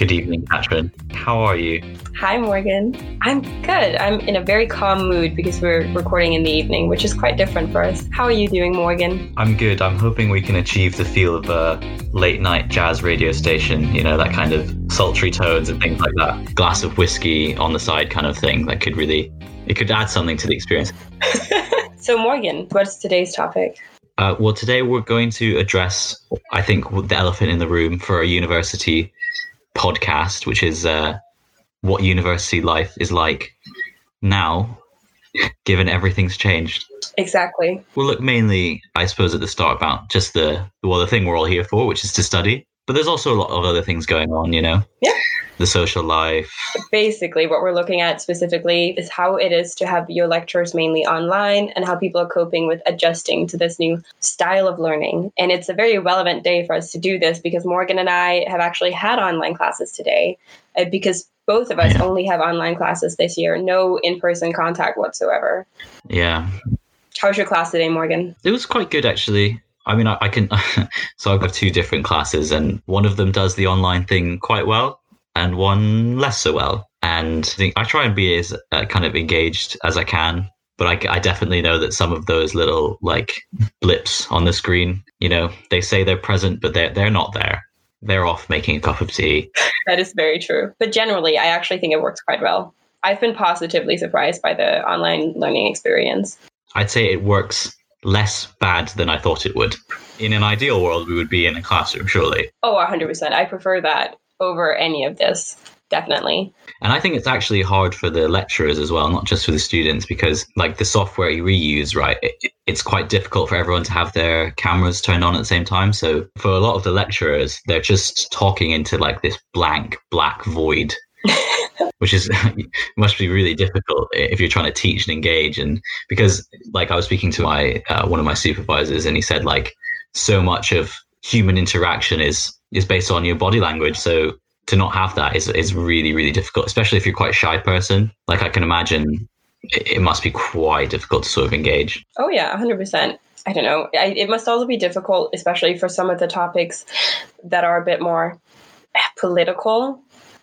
Good evening, Katrin. How are you? Hi, Morgan. I'm good. I'm in a very calm mood because we're recording in the evening, which is quite different for us. How are you doing, Morgan? I'm good. I'm hoping we can achieve the feel of a late night jazz radio station, you know, that kind of sultry tones and things like that. Glass of whiskey on the side kind of thing that could really, it could add something to the experience. so, Morgan, what's today's topic? Uh, well, today we're going to address, I think, the elephant in the room for a university podcast, which is uh, what university life is like now, given everything's changed. Exactly. We'll look mainly, I suppose, at the start about just the well, the thing we're all here for, which is to study. But there's also a lot of other things going on, you know. Yeah the social life. Basically, what we're looking at specifically is how it is to have your lectures mainly online and how people are coping with adjusting to this new style of learning. And it's a very relevant day for us to do this because Morgan and I have actually had online classes today uh, because both of us yeah. only have online classes this year, no in person contact whatsoever. Yeah. How was your class today, Morgan? It was quite good, actually. I mean, I, I can. so I've got two different classes, and one of them does the online thing quite well, and one less so well. And I try and be as uh, kind of engaged as I can. But I, I definitely know that some of those little like blips on the screen, you know, they say they're present, but they're they're not there. They're off making a cup of tea. That is very true. But generally, I actually think it works quite well. I've been positively surprised by the online learning experience. I'd say it works less bad than I thought it would. In an ideal world, we would be in a classroom, surely. Oh, 100%. I prefer that over any of this definitely. And I think it's actually hard for the lecturers as well, not just for the students, because like the software you reuse, right? It, it's quite difficult for everyone to have their cameras turned on at the same time. So for a lot of the lecturers, they're just talking into like this blank black void. which is must be really difficult if you're trying to teach and engage and because like i was speaking to my uh, one of my supervisors and he said like so much of human interaction is is based on your body language. So to not have that is is really really difficult, especially if you're quite a shy person. Like I can imagine, it, it must be quite difficult to sort of engage. Oh yeah, hundred percent. I don't know. I, it must also be difficult, especially for some of the topics that are a bit more political,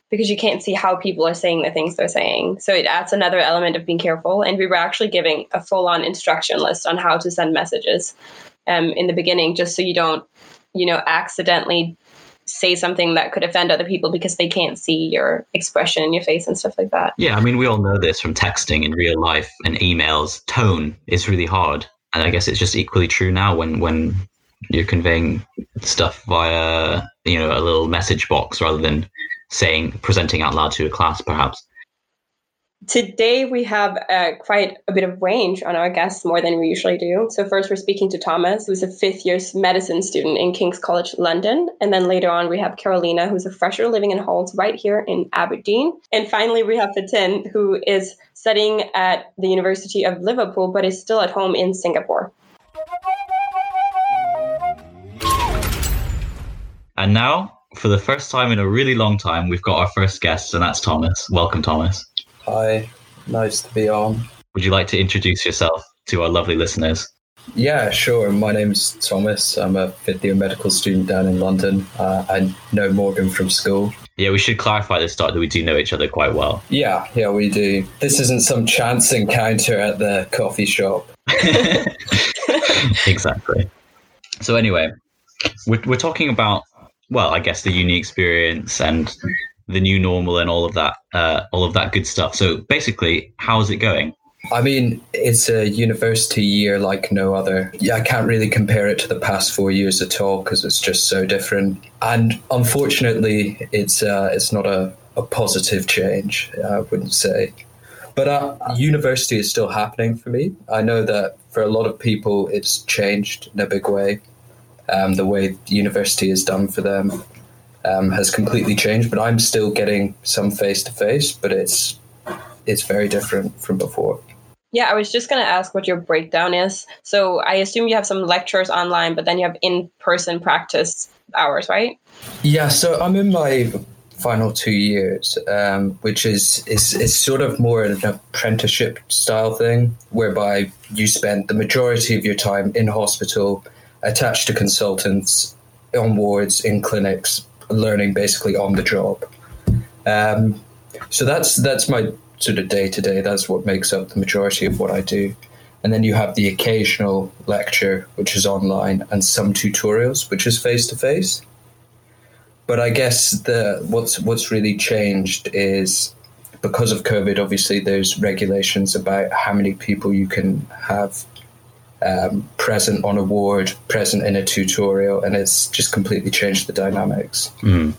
because you can't see how people are saying the things they're saying. So it adds another element of being careful. And we were actually giving a full on instruction list on how to send messages um, in the beginning, just so you don't, you know, accidentally say something that could offend other people because they can't see your expression in your face and stuff like that. Yeah, I mean, we all know this from texting in real life and emails. Tone is really hard. And I guess it's just equally true now when, when you're conveying stuff via, you know, a little message box rather than saying, presenting out loud to a class, perhaps. Today, we have uh, quite a bit of range on our guests, more than we usually do. So, first, we're speaking to Thomas, who's a fifth year medicine student in King's College London. And then later on, we have Carolina, who's a fresher living in Halls right here in Aberdeen. And finally, we have Fatin, who is studying at the University of Liverpool, but is still at home in Singapore. And now, for the first time in a really long time, we've got our first guest, and that's Thomas. Welcome, Thomas. Hi, nice to be on. Would you like to introduce yourself to our lovely listeners? Yeah, sure. My name's Thomas. I'm a fifth year medical student down in London. Uh, I know Morgan from school. Yeah, we should clarify this start that we do know each other quite well. Yeah, yeah, we do. This isn't some chance encounter at the coffee shop. exactly. So, anyway, we're, we're talking about, well, I guess the uni experience and the new normal and all of that, uh, all of that good stuff. So basically, how's it going? I mean, it's a university year like no other. Yeah, I can't really compare it to the past four years at all because it's just so different. And unfortunately, it's uh, it's not a, a positive change. I wouldn't say. But uh, university is still happening for me. I know that for a lot of people, it's changed in a big way. Um, the way university is done for them um, has completely changed. But I'm still getting some face to face, but it's it's very different from before. Yeah, I was just going to ask what your breakdown is. So I assume you have some lectures online, but then you have in person practice hours, right? Yeah, so I'm in my final two years, um, which is, is is sort of more an apprenticeship style thing, whereby you spend the majority of your time in hospital, attached to consultants, on wards, in clinics, learning basically on the job. Um, so that's that's my sort of day to day. That's what makes up the majority of what I do. And then you have the occasional lecture, which is online, and some tutorials, which is face to face. But I guess the what's what's really changed is because of COVID. Obviously, there's regulations about how many people you can have um, present on a ward, present in a tutorial, and it's just completely changed the dynamics. Mm.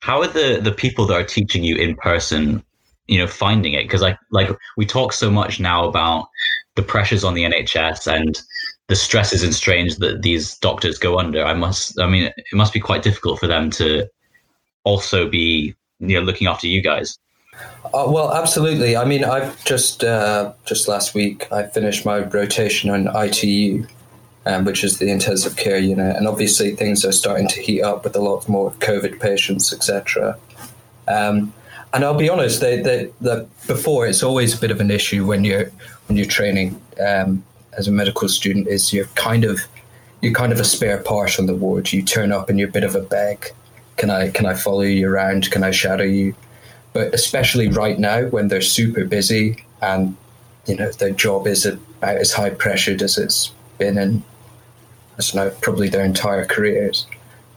How are the the people that are teaching you in person, you know, finding it? Because like like we talk so much now about the pressures on the NHS and the stresses and strains that these doctors go under. I must, I mean, it must be quite difficult for them to also be, you know, looking after you guys. Uh, well, absolutely. I mean, I've just uh, just last week I finished my rotation on ITU, um, which is the intensive care unit, and obviously things are starting to heat up with a lot more COVID patients, etc. Um, and I'll be honest, they, they, the, before it's always a bit of an issue when you're when you're training um, as a medical student. Is you're kind of you're kind of a spare part on the ward. You turn up and you're a bit of a beg. Can I can I follow you around? Can I shadow you? But especially right now when they're super busy and you know their job is about as high pressured as it's been in I don't know, probably their entire careers.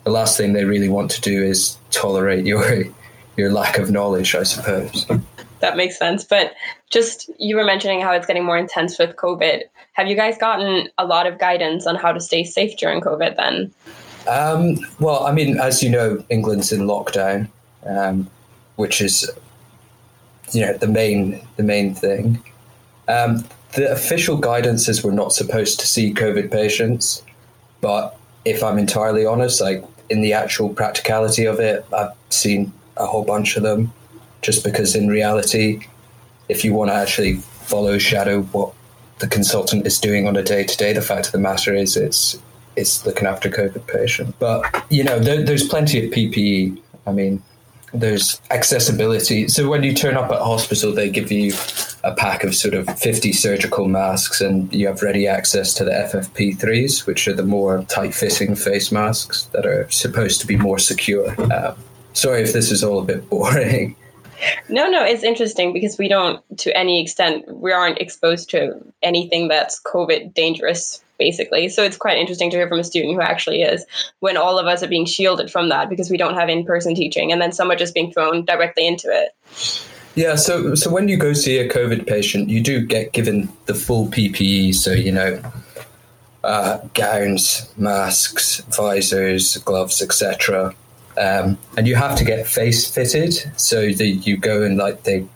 The last thing they really want to do is tolerate your your lack of knowledge, I suppose. That makes sense. But just you were mentioning how it's getting more intense with COVID. Have you guys gotten a lot of guidance on how to stay safe during COVID then? Um, well, I mean, as you know, England's in lockdown. Um, which is you know the main the main thing. Um, the official guidance is we're not supposed to see COVID patients, but if I'm entirely honest, like in the actual practicality of it, I've seen a whole bunch of them. Just because in reality, if you want to actually follow shadow what the consultant is doing on a day to day, the fact of the matter is it's it's looking after COVID patient. But you know, there, there's plenty of PPE. I mean, there's accessibility. So when you turn up at hospital, they give you a pack of sort of 50 surgical masks, and you have ready access to the FFP3s, which are the more tight fitting face masks that are supposed to be more secure. Um, sorry if this is all a bit boring. No, no, it's interesting because we don't, to any extent, we aren't exposed to anything that's COVID dangerous basically. So it's quite interesting to hear from a student who actually is, when all of us are being shielded from that because we don't have in person teaching, and then some are just being thrown directly into it. Yeah, so so when you go see a COVID patient, you do get given the full PPE. So you know, uh, gowns, masks, visors, gloves, etc. Um, and you have to get face fitted. So that you go and like they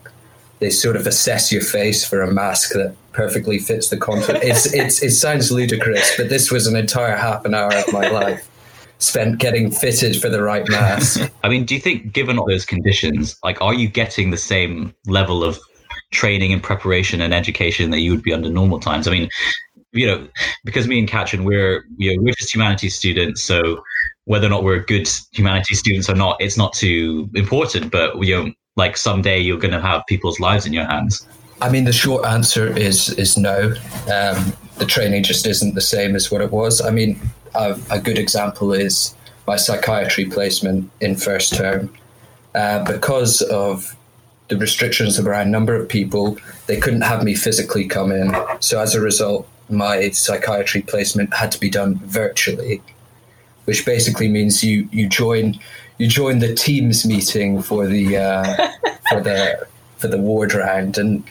they sort of assess your face for a mask that perfectly fits the content. It's it's it sounds ludicrous, but this was an entire half an hour of my life spent getting fitted for the right mask. I mean, do you think, given all those conditions, like, are you getting the same level of training and preparation and education that you would be under normal times? I mean, you know, because me and Katrin, we're you know we're just humanities students, so whether or not we're good humanities students or not, it's not too important. But you know, like someday you're going to have people's lives in your hands. I mean, the short answer is is no. Um, the training just isn't the same as what it was. I mean, a, a good example is my psychiatry placement in first term. Uh, because of the restrictions around number of people, they couldn't have me physically come in. So as a result, my psychiatry placement had to be done virtually, which basically means you you join you join the Teams meeting for the uh, for the for the ward round and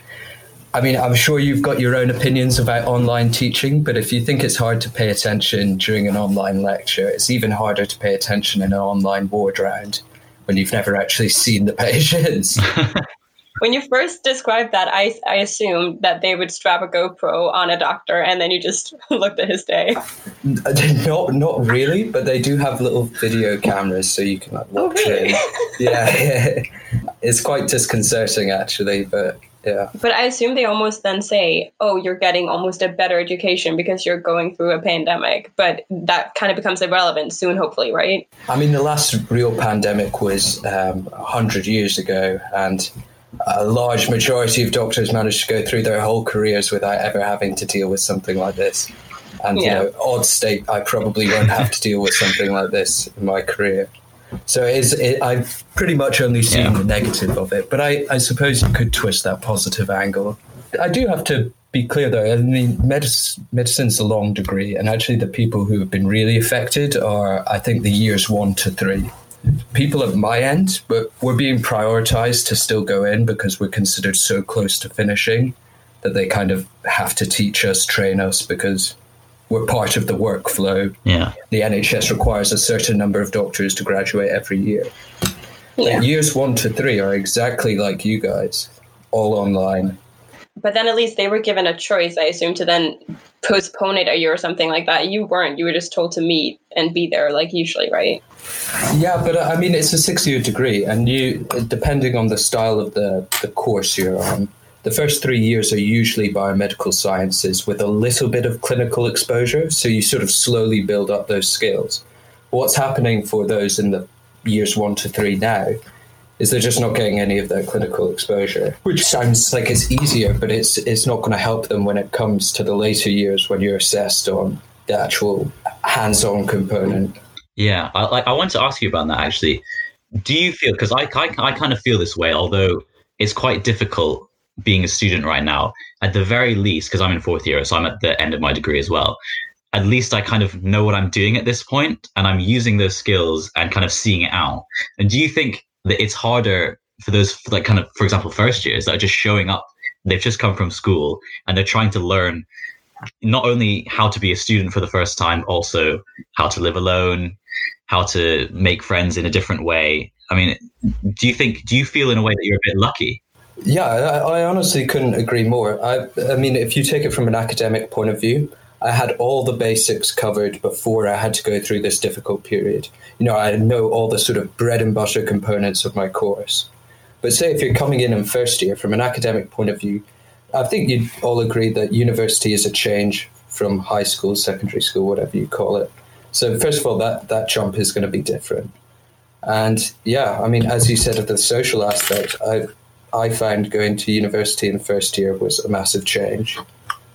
I mean, I'm sure you've got your own opinions about online teaching, but if you think it's hard to pay attention during an online lecture, it's even harder to pay attention in an online ward round when you've never actually seen the patients. when you first described that, I, I assumed that they would strap a GoPro on a doctor and then you just looked at his day. Not not really, but they do have little video cameras so you can like oh, watch oh, really? it. Yeah, yeah, it's quite disconcerting actually, but yeah. But I assume they almost then say, oh, you're getting almost a better education because you're going through a pandemic. But that kind of becomes irrelevant soon, hopefully, right? I mean, the last real pandemic was um, 100 years ago. And a large majority of doctors manage to go through their whole careers without ever having to deal with something like this. And, yeah. you know, odd state, I probably won't have to deal with something like this in my career. So it's, it, I've pretty much only seen Yeah. the negative of it, but I, I suppose you could twist that positive angle. I do have to be clear though. I mean, medic- medicine's a long degree, and actually, the people who have been really affected are, I think, the years one to three. People at my end, but we're being prioritized to still go in because we're considered so close to finishing that they kind of have to teach us, train us because we're part of the workflow Yeah. the NHS requires a certain number of doctors to graduate every year. Yeah. Years one to three are exactly like you guys, all online. But then at least they were given a choice, I assume, to then postpone it a year or something like that. You weren't. You were just told to meet and be there, like usually, right? Yeah, but uh, I mean, it's a six-year degree, and you, depending on the style of the, the course you're on, the first three years are usually biomedical sciences with a little bit of clinical exposure. So you sort of slowly build up those skills. What's happening for those in the years one to three now is they're just not getting any of that clinical exposure, which sounds like it's easier, but it's it's not going to help them when it comes to the later years when you're assessed on the actual hands-on component. Yeah, I, like I want to ask you about that actually. Do you feel because I, I I kind of feel this way, although it's quite difficult being a student right now. At the very least, because I'm in fourth year, so I'm at the end of my degree as well. At least I kind of know what I'm doing at this point, and I'm using those skills and kind of seeing it out. And do you think that it's harder for those like kind of, for example, first years that are just showing up? They've just come from school and they're trying to learn not only how to be a student for the first time, also how to live alone, how to make friends in a different way. I mean, do you think, do you feel in a way that you're a bit lucky? Yeah, I, I honestly couldn't agree more. I, I mean, if you take it from an academic point of view, I had all the basics covered before I had to go through this difficult period. You know, I know all the sort of bread and butter components of my course. But say if you're coming in in first year, from an academic point of view, I think you'd all agree that university is a change from high school, secondary school, whatever you call it. So first of all, that that jump is going to be different. And yeah, I mean, as you said, of the social aspect, I I found going to university in the first year was a massive change,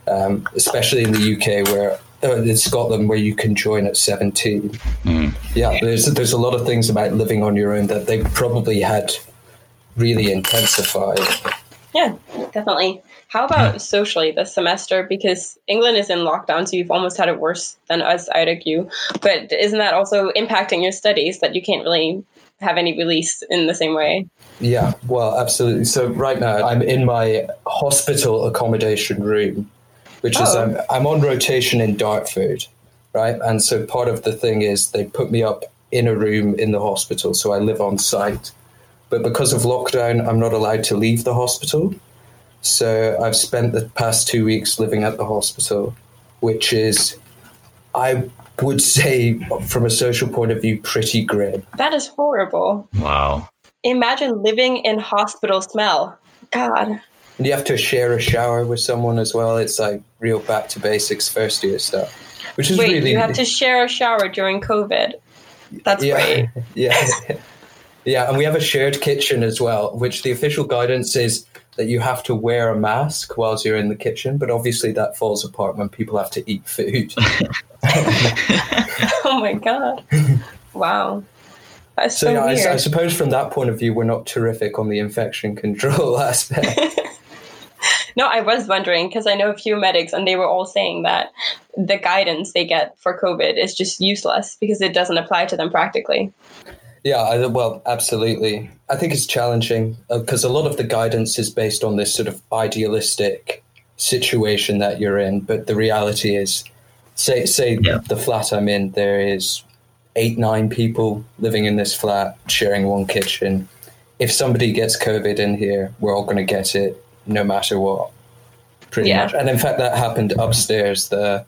um, especially in the UK where. Uh, in Scotland, where you can join at 17. Mm. Yeah, there's there's a lot of things about living on your own that they probably had really intensified. Yeah, definitely. How about socially this semester? Because England is in lockdown, so you've almost had it worse than us, I'd argue. But isn't that also impacting your studies that you can't really have any release in the same way? Yeah, well, absolutely. So right now I'm in my hospital accommodation room, which is Oh. um, I'm on rotation in Dartford, right? And so part of the thing is they put me up in a room in the hospital, so I live on site. But because of lockdown, I'm not allowed to leave the hospital. So I've spent the past two weeks living at the hospital, which is, I would say, from a social point of view, pretty grim. That is horrible. Wow. Imagine living in hospital smell. God. And you have to share a shower with someone as well. It's like real back to basics first year stuff, which is Wait, really you have to share a shower during COVID. That's yeah, great. yeah, yeah. And we have a shared kitchen as well, which the official guidance is that you have to wear a mask whilst you're in the kitchen. But obviously, that falls apart when people have to eat food. Oh my God. Wow. That's so, So, yeah, I. I suppose from that point of view, we're not terrific on the infection control aspect. No, I was wondering because I know a few medics and they were all saying that the guidance they get for COVID is just useless because it doesn't apply to them practically. Yeah, I, well, absolutely. I think it's challenging uh, because a lot of the guidance is based on this sort of idealistic situation that you're in, but the reality is, say, say Yeah. the flat I'm in, there is eight, nine people living in this flat, sharing one kitchen. If somebody gets COVID in here, we're all going to get it, no matter what. Pretty Yeah. much, and in fact, that happened upstairs. The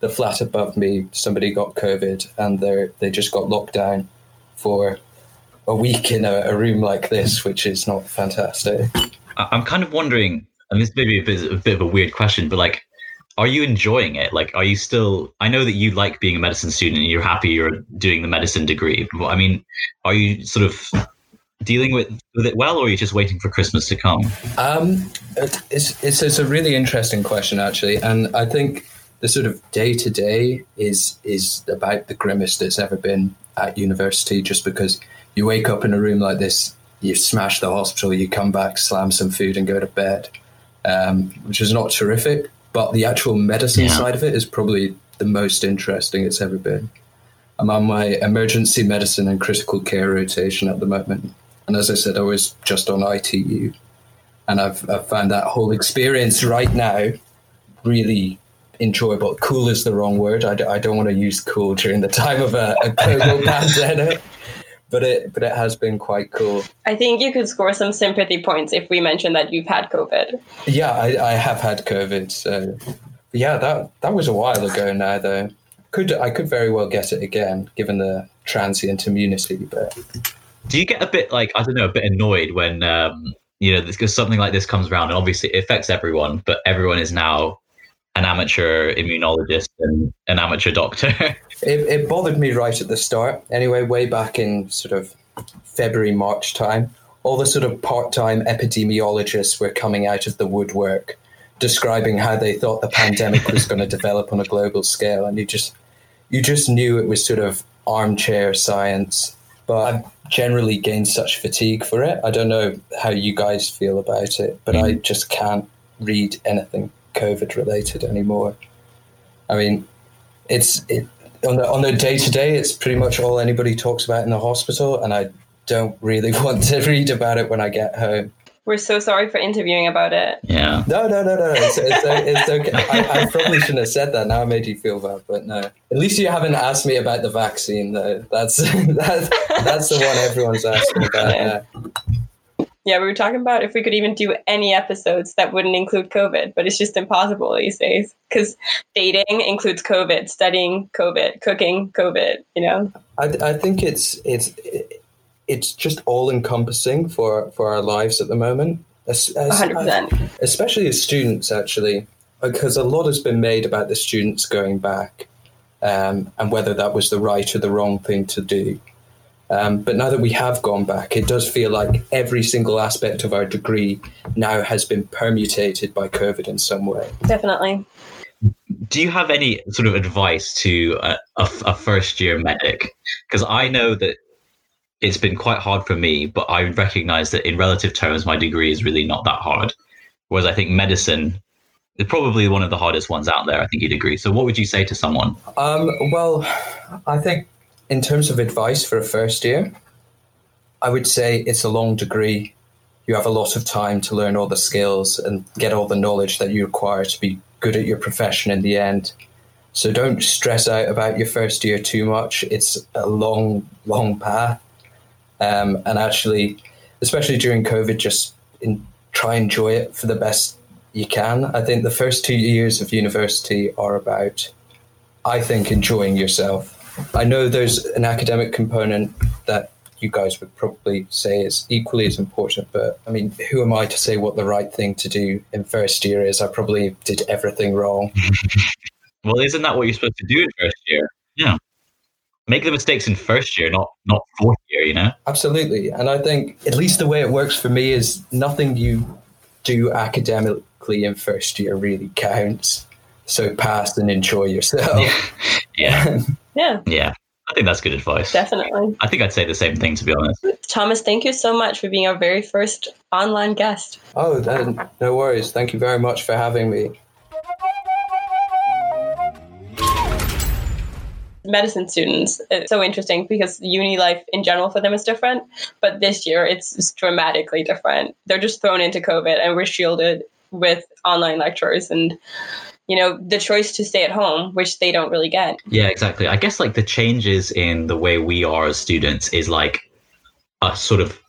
the flat above me, somebody got COVID, and they they just got locked down for a week in a, a room like this, which is not fantastic. I'm kind of wondering, and this may be a bit, a bit of a weird question, but like, are you enjoying it? Like, are you still? I know that you like being a medicine student and you're happy you're doing the medicine degree. But I mean, are you sort of dealing with with it well, or are you just waiting for Christmas to come? Um, it's, it's it's a really interesting question actually, and I think the sort of day to day is is about the grimmest it's ever been. At university just because you wake up in a room like this, you smash the hospital, you come back, slam some food, and go to bed, um, which is not terrific. But the actual medicine Yeah. side of it is probably the most interesting it's ever been. I'm on my emergency medicine and critical care rotation at the moment. And as I said, I was just on ITU. And I've, I've found that whole experience right now really enjoyable. Cool is the wrong word. I, d- I don't want to use cool during the time of a, a global pandemic. But it, but it has been quite cool. I think you could score some sympathy points if we mention that you've had COVID. Yeah, I, I have had COVID. So yeah, that that was a while ago now. Though could I could very well get it again, given the transient immunity. But Do you get a bit like I don't know, a bit annoyed when um, you know because something like this comes around, and obviously it affects everyone, but everyone is now an amateur immunologist and an amateur doctor. it, it bothered me right at the start. Anyway, way back in sort of February March time, all the sort of part time epidemiologists were coming out of the woodwork, describing how they thought the pandemic was going to develop on a global scale, and you just you just knew it was sort of armchair science. But I've generally gained such fatigue for it. I don't know how you guys feel about it, but I mm. just can't read anything COVID related anymore. I mean, it's it, on the on the day to day. It's pretty much all anybody talks about in the hospital, and I don't really want to read about it when I get home. We're so sorry for interviewing about it. yeah. No, no, no, no. It's, it's, it's okay. I, I probably shouldn't have said that. Now I made you feel bad, but no. At least you haven't asked me about the vaccine, though. That's that's that's the one everyone's asking about. Yeah. Yeah. We were talking about if we could even do any episodes that wouldn't include COVID, but it's just impossible these days because dating includes COVID, studying COVID, cooking COVID, you know? I, I think it's it's it's just all encompassing for for our lives at the moment. As- as- 100%. especially as students, actually, because a lot has been made about the students going back um, and whether that was the right or the wrong thing to do. Um, but now that we have gone back, it does feel like every single aspect of our degree now has been permutated by COVID in some way. Definitely. Do you have any sort of advice to a, a, a first year medic? Because I know that it's been quite hard for me, but I recognize that in relative terms, my degree is really not that hard. Whereas I think medicine is probably one of the hardest ones out there. I think you'd agree. So, what would you say to someone? Um, well, I think in terms of advice for a first year, I would say it's a long degree. You have a lot of time to learn all the skills and get all the knowledge that you require to be good at your profession in the end. So don't stress out about your first year too much. It's a long, long path. Um, and actually, especially during COVID, just in, try and enjoy it for the best you can. I think the first two years of university are about I think enjoying yourself. I know there's an academic component that you guys would probably say is equally as important, but I mean, who am I to say what the right thing to do in first year is? I probably did everything wrong. Well, isn't that what you're supposed to do in first year? Yeah. Make the mistakes in first year, not not fourth year. You know. Absolutely. And I think at least the way it works for me is nothing you do academically in first year really counts. So pass and enjoy yourself. Yeah. Yeah, Yeah. Yeah. I think that's good advice. definitely. I think I'd say the same thing, to be honest. Thomas, thank you so much for being our very first online guest. oh, then no worries. Thank you very much for having me. medicine students it's so interesting because uni life in general for them is different but this year it's it's dramatically different they're just thrown into covid and we're shielded with online lectures and you know the choice to stay at home which they don't really get Yeah, exactly. I guess like the changes in the way we are as students is like a sort of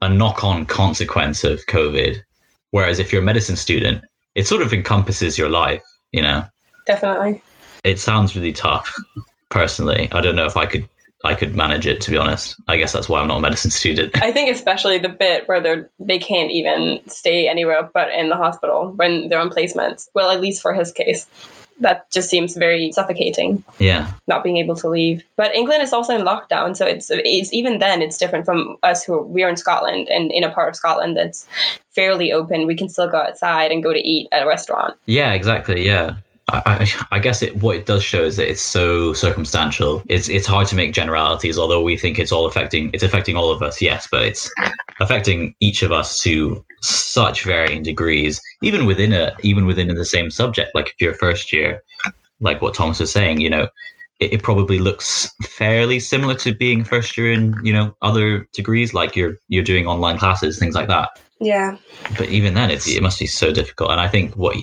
a knock-on consequence of COVID. Whereas if you're a medicine student, it sort of encompasses your life. You know, definitely it sounds really tough. Personally, I don't know if I could I could manage it. To be honest, I guess that's why I'm not a medicine student. i think especially the bit where they're they can't even stay anywhere but in the hospital when they're on placements well at least for his case that just seems very suffocating yeah, not being able to leave. But England is also in lockdown, so it's it's even then it's different from us who we are in Scotland and in a part of Scotland that's fairly open. We can still go outside and go to eat at a restaurant. yeah, exactly. Yeah, I, I, guess it what it does show is that it's so circumstantial. It's it's hard to make generalities, although we think it's all affecting it's affecting all of us, yes, but it's affecting each of us to such varying degrees, even within a even within the same subject. Like if you're first year, like what Thomas was saying, you know, it, it probably looks fairly similar to being first year in you know other degrees, like you're you're doing online classes, things like that. Yeah. But even then, it's, it must be so difficult. And I think what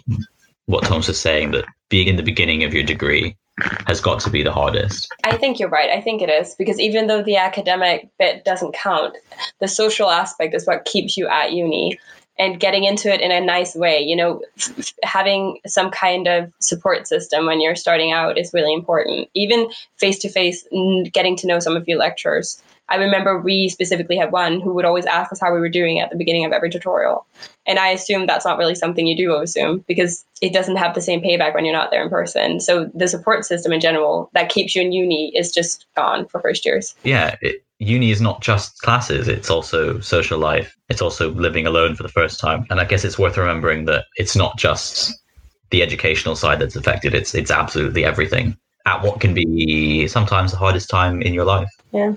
what Thomas is saying that being in the beginning of your degree has got to be the hardest. I think you're right. I think it is because even though the academic bit doesn't count, the social aspect is what keeps you at uni and getting into it in a nice way. You know, f- having some kind of support system when you're starting out is really important. Even face to face, getting to know some of your lecturers. I remember we specifically had one who would always ask us how we were doing at the beginning of every tutorial. And I assume that's not really something you do assume because it doesn't have the same payback when you're not there in person. So the support system in general that keeps you in uni is just gone for first years. Yeah. It, uni is not just classes, it's also social life. It's also living alone for the first time. And I guess it's worth remembering that it's not just the educational side that's affected, it's it's absolutely everything at what can be sometimes the hardest time in your life. Yeah.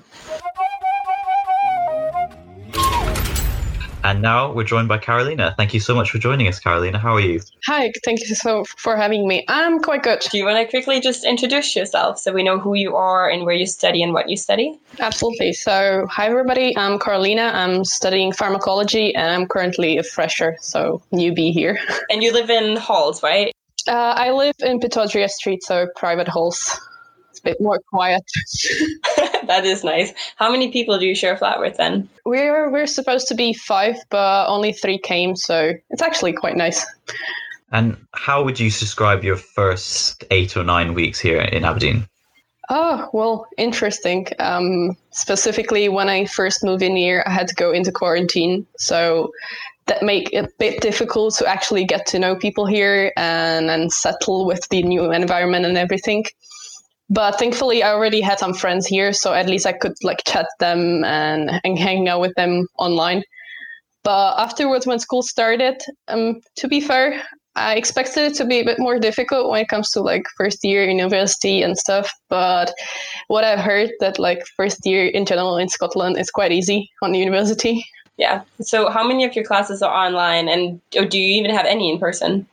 And now we're joined by Carolina. Thank you so much for joining us, Carolina. How are you? Hi, thank you so for having me. I'm quite good. Do you want to quickly just introduce yourself so we know who you are and where you study and what you study? Absolutely. So, hi everybody. I'm Carolina. I'm studying pharmacology and I'm currently a fresher, so newbie here. And you live in halls, right? Uh, I live in Pittodrie Street, so private halls. It's a bit more quiet. that is nice. How many people do you share a flat with then? We're we're supposed to be five, but only three came, so it's actually quite nice. And how would you describe your first eight or nine weeks here in Aberdeen? Oh, well, interesting. Um, specifically, when I first moved in here, I had to go into quarantine. So that make it a bit difficult to actually get to know people here and, and settle with the new environment and everything. But thankfully, I already had some friends here, so at least I could like chat them and, and hang out with them online. But afterwards, when school started, um, to be fair, I expected it to be a bit more difficult when it comes to like first year university and stuff. But what I've heard that like first year in general in Scotland is quite easy on the university. Yeah. So how many of your classes are online, and do you even have any in person?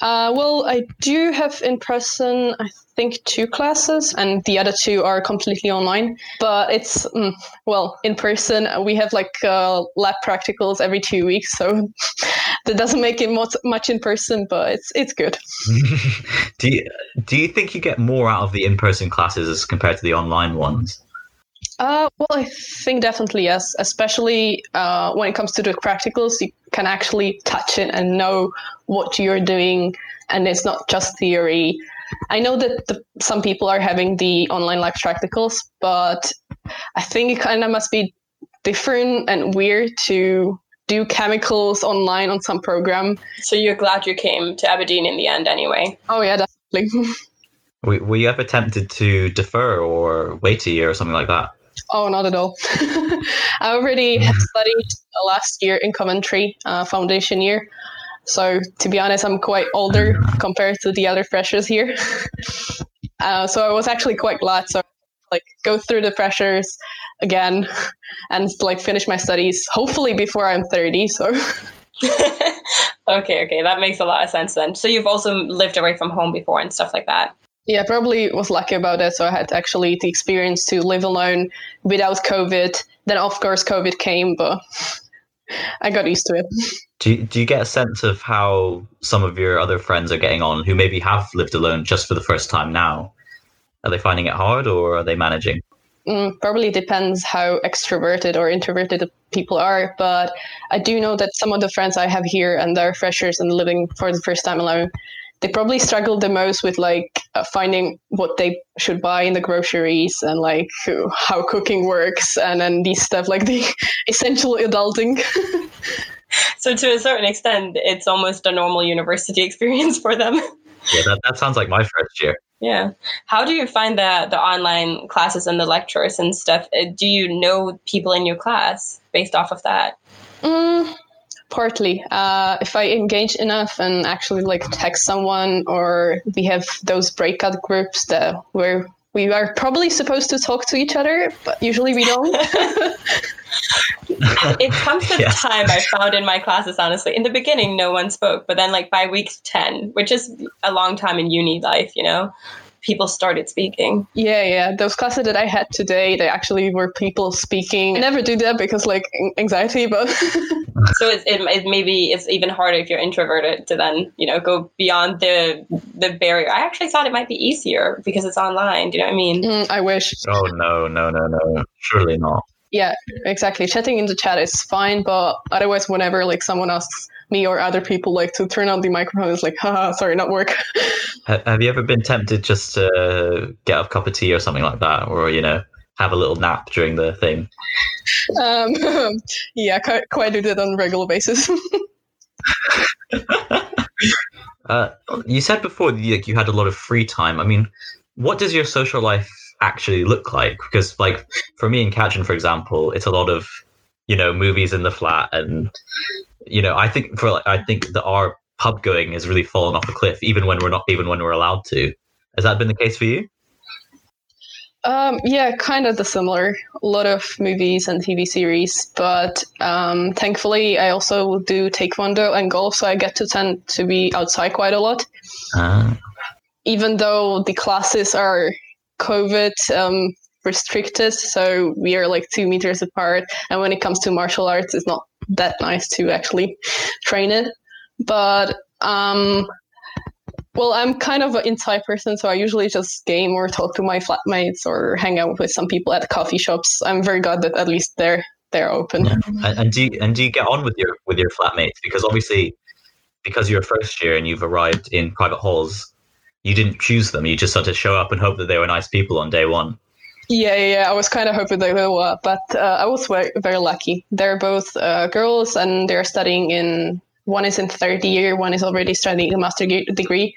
Uh, well, I do have in person, I think, two classes, and the other two are completely online. But it's, mm, well, in person, we have like uh, lab practicals every two weeks. So that doesn't make it much, much in person, but it's, it's good. do, you, do you think you get more out of the in person classes as compared to the online ones? Uh, well, I think definitely yes, especially uh, when it comes to the practicals. You can actually touch it and know what you're doing, and it's not just theory. I know that the, some people are having the online live practicals, but I think it kind of must be different and weird to do chemicals online on some program. So you're glad you came to Aberdeen in the end, anyway? Oh yeah, definitely. were, were you ever tempted to defer or wait a year or something like that? Oh, not at all. I already had studied last year in Coventry, uh, foundation year. So to be honest, I'm quite older compared to the other freshers here. uh, so I was actually quite glad. So like go through the freshers again and like finish my studies, hopefully before I'm 30. So. okay, okay, that makes a lot of sense then. So you've also lived away from home before and stuff like that. Yeah, probably was lucky about that. So I had actually the experience to live alone without COVID. Then, of course, COVID came, but I got used to it. Do you, do you get a sense of how some of your other friends are getting on who maybe have lived alone just for the first time now? Are they finding it hard or are they managing? Mm, probably depends how extroverted or introverted people are. But I do know that some of the friends I have here and they're freshers and living for the first time alone, they probably struggle the most with like uh, finding what they should buy in the groceries and like how cooking works and then these stuff like the essential adulting. so to a certain extent, it's almost a normal university experience for them. Yeah, that, that sounds like my first year. Yeah. How do you find the the online classes and the lectures and stuff? Uh, do you know people in your class based off of that? Mm, partly uh, if i engage enough and actually like text someone or we have those breakout groups that where we are probably supposed to talk to each other but usually we don't it comes to Yeah. time I found in my classes, honestly. In the beginning, no one spoke, but then, like, by week 10, which is a long time in uni life, you know, people started speaking. Yeah, yeah. Those classes that I had today, they actually were people speaking. I never do that because like anxiety, but So it, it, it maybe it's even harder if you're introverted to then, you know, go beyond the the barrier. I actually thought it might be easier because it's online. Do you know what I mean? Mm, I wish. Oh no, no, no, no. Surely not. Yeah, exactly. Chatting in the chat is fine, but otherwise, whenever like someone asks me or other people like to turn on the microphone, it's like, haha, sorry, not work. Have you ever been tempted just to get a cup of tea or something like that, or you know, have a little nap during the thing? um, yeah, quite, quite do that on a regular basis. Uh, you said before that you, like, you had a lot of free time. I mean, what does your social life actually look like? Because, like, for me and Katrin, for example, it's a lot of, you know, movies in the flat, and you know, I think for I think that our pub going has really fallen off a cliff, even when we're not, even when we're allowed to. Has that been the case for you? Um, yeah, kind of the similar. A lot of movies and TV series, but um, thankfully, I also do taekwondo and golf, so I get to tend to be outside quite a lot. Uh, Even though the classes are COVID um, restricted, so we are like two meters apart, and when it comes to martial arts, it's not that nice to actually train it. But um, well, I'm kind of an inside person, so I usually just game or talk to my flatmates or hang out with some people at coffee shops. I'm very glad that at least they're they're open. and, and do you, and do you get on with your with your flatmates? Because obviously, because you're a first year and you've arrived in private halls, you didn't choose them. You just had to show up and hope that they were nice people on day one. Yeah, yeah. I was kind of hoping they were, but uh, I was very, very lucky. They're both uh, girls, and they're studying in. One is in third year, one is already studying a master degree.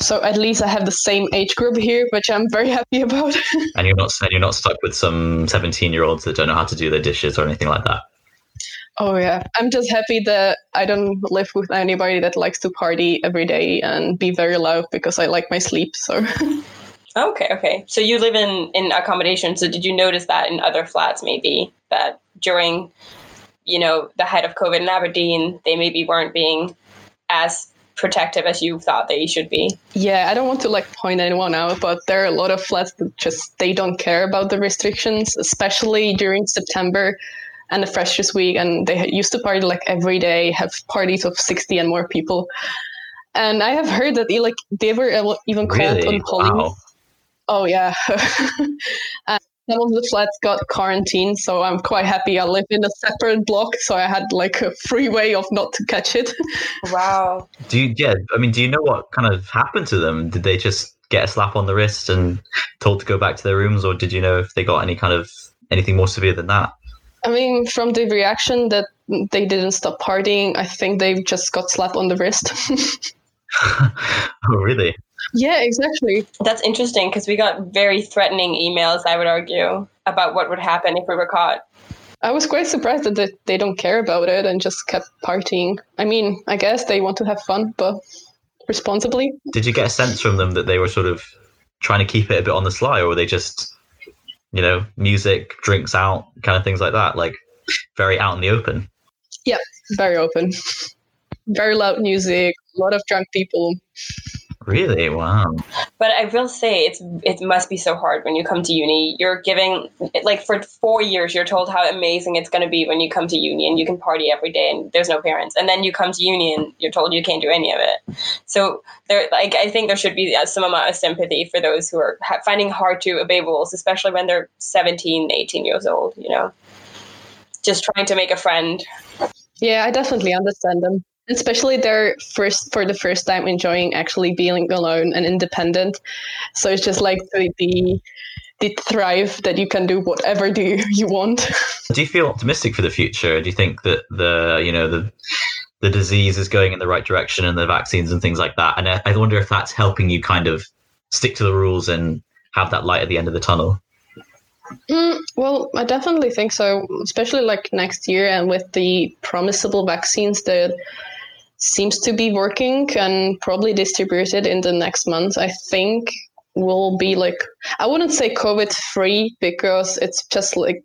So at least I have the same age group here, which I'm very happy about. and you're not and you're not stuck with some 17 year olds that don't know how to do their dishes or anything like that oh yeah, I'm just happy that I don't live with anybody that likes to party every day and be very loud because I like my sleep. So. Okay, okay. So you live in in accommodation. So did you notice that in other flats maybe that during you know the height of COVID in Aberdeen, they maybe weren't being as protective as you thought they should be. Yeah, I don't want to like point anyone out, but there are a lot of flats that just they don't care about the restrictions, especially during September and the Freshers Week, and they used to party like every day, have parties of sixty and more people. And I have heard that they, like they were even called really on police. wow Oh yeah. and uh, some of the flats got quarantined, so I'm quite happy. I live in a separate block, so I had like a free way of not to catch it. Wow. do you yeah i mean do you know what kind of happened to them did they just get a slap on the wrist and told to go back to their rooms or did you know if they got any kind of anything more severe than that I mean, from the reaction that they didn't stop partying, I think they just got slapped on the wrist. oh really yeah, exactly. That's interesting because we got very threatening emails, I would argue, about what would happen if we were caught. I was quite surprised that they, they don't care about it and just kept partying. I mean, I guess they want to have fun, but responsibly. did you get a sense from them that they were sort of trying to keep it a bit on the sly or were they just you know music drinks out kind of things like that like very out in the open Yeah, Very open. Very loud music, a lot of drunk people. really wow But I will say it's it must be so hard when you come to uni. You're giving like for four years you're told how amazing it's going to be when you come to uni and you can party every day and there's no parents. And then you come to uni and you're told you can't do any of it. So there, like I think there should be uh, some amount of sympathy for those who are ha- finding hard to obey rules, especially when they're 17, 18 years old. You know, just trying to make a friend. Yeah, I definitely understand them. Especially they're first for the first time enjoying actually being alone and independent. So it's just like the the, the thrive that you can do whatever do you, you want. do you feel optimistic for the future do you think that the you know the the disease is going in the right direction and the vaccines and things like that and I, I wonder if that's helping you kind of stick to the rules and have that light at the end of the tunnel Mm, well, I definitely think so, especially like next year and with the promisable vaccines that seems to be working and probably distributed in the next month. I think will be like I wouldn't say COVID free because it's just like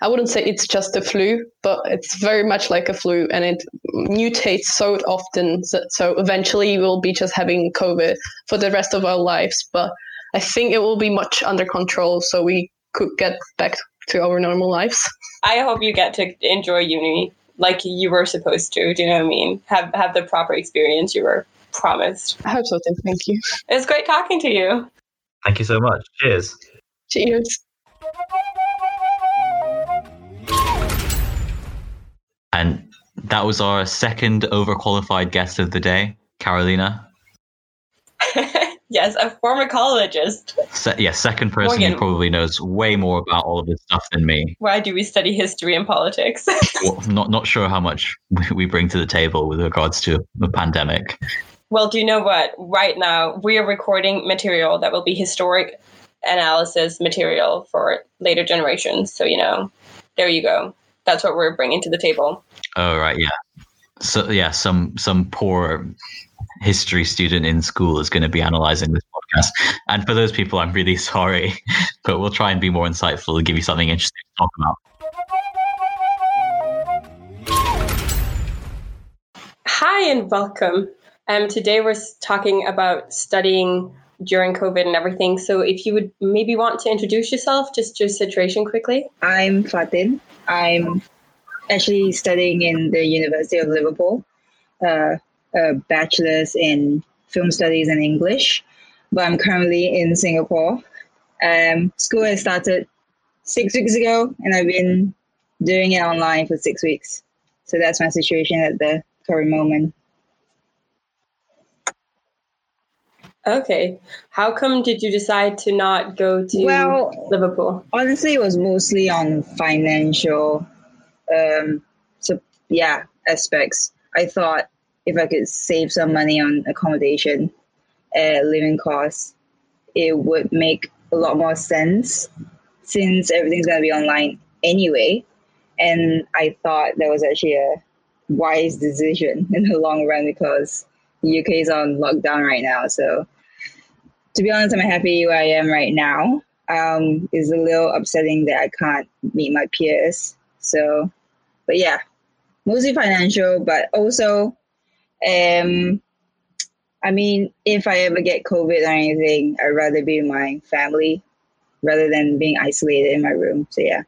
I wouldn't say it's just a flu, but it's very much like a flu and it mutates so often. So eventually we'll be just having COVID for the rest of our lives. But I think it will be much under control so we could get back to our normal lives. I hope you get to enjoy uni like you were supposed to. Do you know what I mean? Have have the proper experience you were promised. I hope so. Thank you. It's great talking to you. Thank you so much. Cheers. Cheers. And that was our second overqualified guest of the day, Carolina. Yes, a pharmacologist. Se- yeah, second person Morgan. who probably knows way more about all of this stuff than me. Why do we study history and politics? well, not not sure how much we bring to the table with regards to the pandemic. Well, do you know what? Right now, we are recording material that will be historic analysis material for later generations. So, you know, there you go. That's what we're bringing to the table. Oh, right. Yeah. So, yeah, some some poor history student in school is going to be analyzing this podcast. And for those people, I'm really sorry, but we'll try and be more insightful and give you something interesting to talk about. Hi, and welcome. Um, today we're talking about studying during COVID and everything. So if you would maybe want to introduce yourself, just your situation quickly. I'm Fatin. I'm actually studying in the University of Liverpool, uh, a bachelor's in film studies and English, but I'm currently in Singapore. Um, school has started six weeks ago, and I've been doing it online for six weeks. So that's my situation at the current moment. Okay. How come did you decide to not go to well, Liverpool? Honestly, it was mostly on financial, um, so yeah, aspects. I thought if I could save some money on accommodation, uh, living costs, it would make a lot more sense since everything's going to be online anyway. And I thought that was actually a wise decision in the long run because the UK is on lockdown right now. So to be honest, I'm happy where I am right now. Um, it's a little upsetting that I can't meet my peers. So, but yeah, mostly financial, but also, um, I mean, if I ever get COVID or anything, I'd rather be with my family rather than being isolated in my room. So yeah.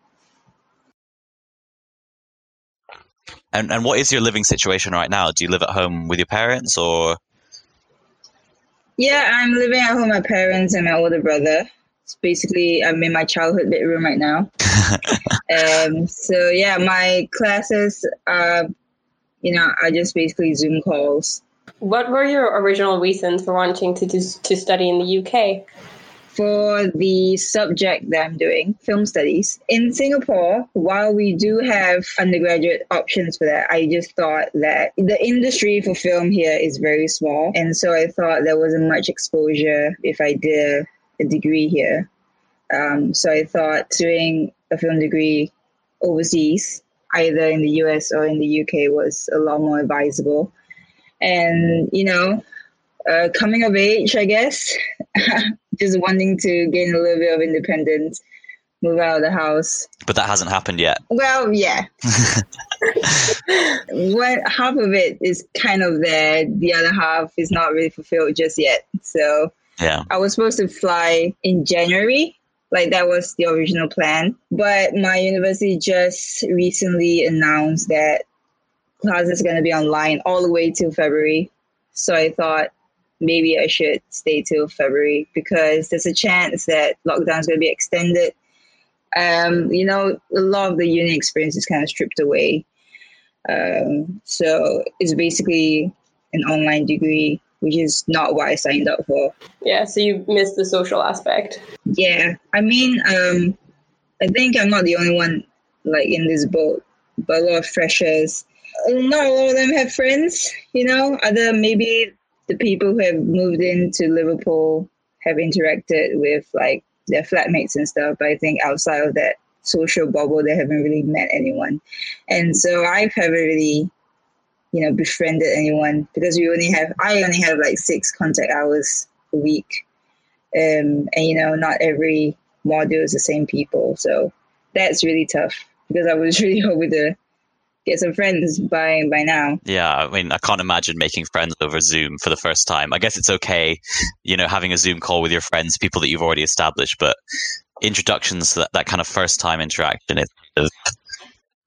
And and what is your living situation right now? Do you live at home with your parents or? Yeah, I'm living at home with my parents and my older brother. It's basically I'm in my childhood bedroom right now. um, so yeah, my classes are, you know, are just basically Zoom calls. What were your original reasons for wanting to do, to study in the UK? for the subject that I'm doing, film studies. In Singapore, while we do have undergraduate options for that, I just thought that the industry for film here is very small. And so I thought there wasn't much exposure if I did a degree here. Um, so I thought doing a film degree overseas, either in the US or in the UK, was a lot more advisable. And, you know, uh, coming of age, I guess, just wanting to gain a little bit of independence, move out of the house. But that hasn't happened yet. Well, yeah. what half of it is kind of there, the other half is not really fulfilled just yet. So yeah, I was supposed to fly in January. Like that was the original plan, but my university just recently announced that classes are going to be online all the way till February. So I thought maybe I should stay till February because there's a chance that lockdown is going to be extended. Um, you know, a lot of the uni experience is kind of stripped away. Um, so it's basically an online degree, which is not what I signed up for. Yeah, so you missed the social aspect. Yeah, I mean, um, I think I'm not the only one like in this boat, but a lot of freshers. Not a lot of them have friends, you know. Other maybe the people who have moved into Liverpool have interacted with like their flatmates and stuff. But I think outside of that social bubble, they haven't really met anyone. And so I haven't really, you know, befriended anyone because we only have, I only have like six contact hours a week. Um, and, you know, not every module is the same people. So that's really tough because I was really hoping to get some friends by by now. Yeah, I mean, I can't imagine making friends over Zoom for the first time. I guess it's okay, you know, having a Zoom call with your friends, people that you've already established, but introductions, that, that kind of first time interaction, it,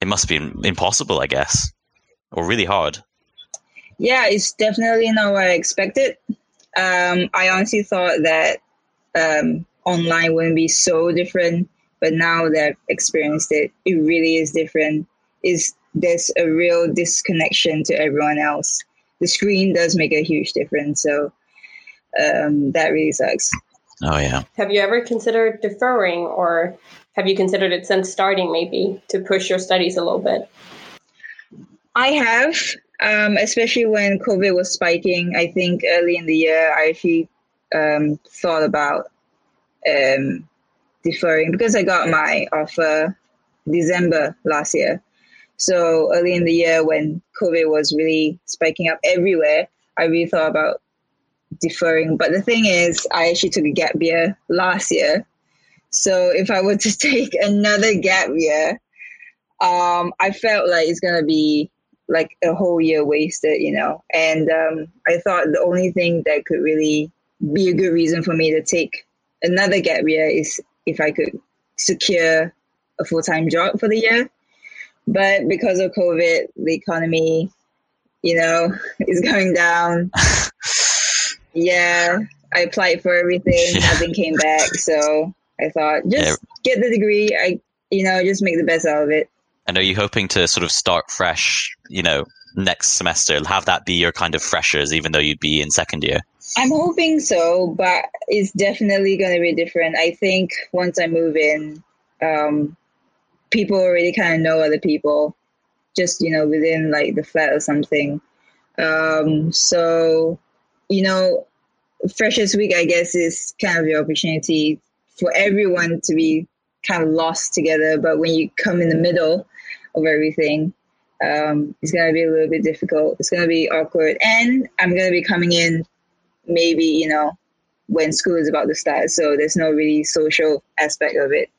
it must be impossible, I guess, or really hard. Yeah, it's definitely not what I expected. Um, I honestly thought that um, online wouldn't be so different, but now that I've experienced it, it really is different. Is there's a real disconnection to everyone else. The screen does make a huge difference, so um, that really sucks. Oh yeah. Have you ever considered deferring, or have you considered it since starting, maybe to push your studies a little bit? I have, um, especially when COVID was spiking. I think early in the year, I actually um, thought about um, deferring because I got my offer December last year. So early in the year when COVID was really spiking up everywhere, I really thought about deferring. But the thing is, I actually took a gap year last year. So if I were to take another gap year, um, I felt like it's gonna be like a whole year wasted, you know. And um, I thought the only thing that could really be a good reason for me to take another gap year is if I could secure a full time job for the year. But because of COVID, the economy, you know, is going down. yeah, I applied for everything, yeah. nothing came back. So I thought, just yeah. get the degree. I, you know, just make the best out of it. And are you hoping to sort of start fresh, you know, next semester? Have that be your kind of freshers, even though you'd be in second year? I'm hoping so, but it's definitely going to be different. I think once I move in, um, people already kind of know other people, just you know within like the flat or something. Um, so, you know, Freshers Week, I guess, is kind of the opportunity for everyone to be kind of lost together. But when you come in the middle of everything, um, it's going to be a little bit difficult. It's going to be awkward. And I'm going to be coming in maybe, you know, when school is about to start. So there's no really social aspect of it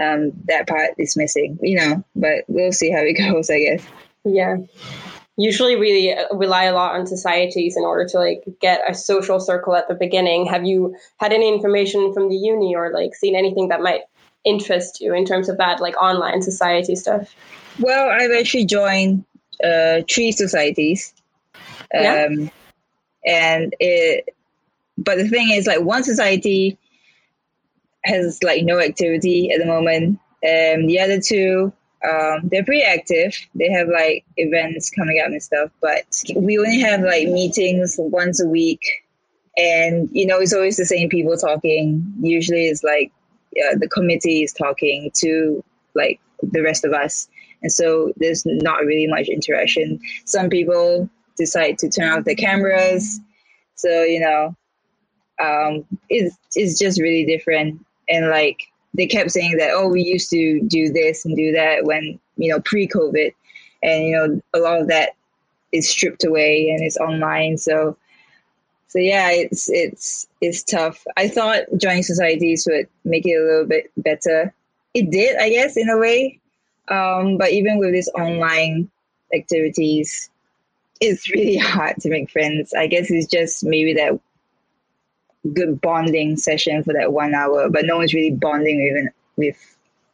um, that part is missing, you know, but we'll see how it goes, I guess. Yeah. Usually we rely a lot on societies in order to like get a social circle at the beginning. Have you had any information from the uni or like seen anything that might interest you in terms of that like online society stuff? Well, I've actually joined uh, three societies. Um, yeah. and it but the thing is like one society has like no activity at the moment. Um, the other two, um, they're pretty active. They have like events coming up and stuff, but we only have like meetings once a week. And, you know, it's always the same people talking. Usually it's like uh, the committee is talking to like the rest of us. And so there's not really much interaction. Some people decide to turn off their cameras. So, you know, um, it's, it's just really different and like they kept saying that oh we used to do this and do that when you know pre-covid and you know a lot of that is stripped away and it's online so so yeah it's it's it's tough. I thought joining societies would make it a little bit better. It did i guess in a way. Um, but even with these online activities it's really hard to make friends. I guess it's just maybe that good bonding session for that one hour, but no one's really bonding even with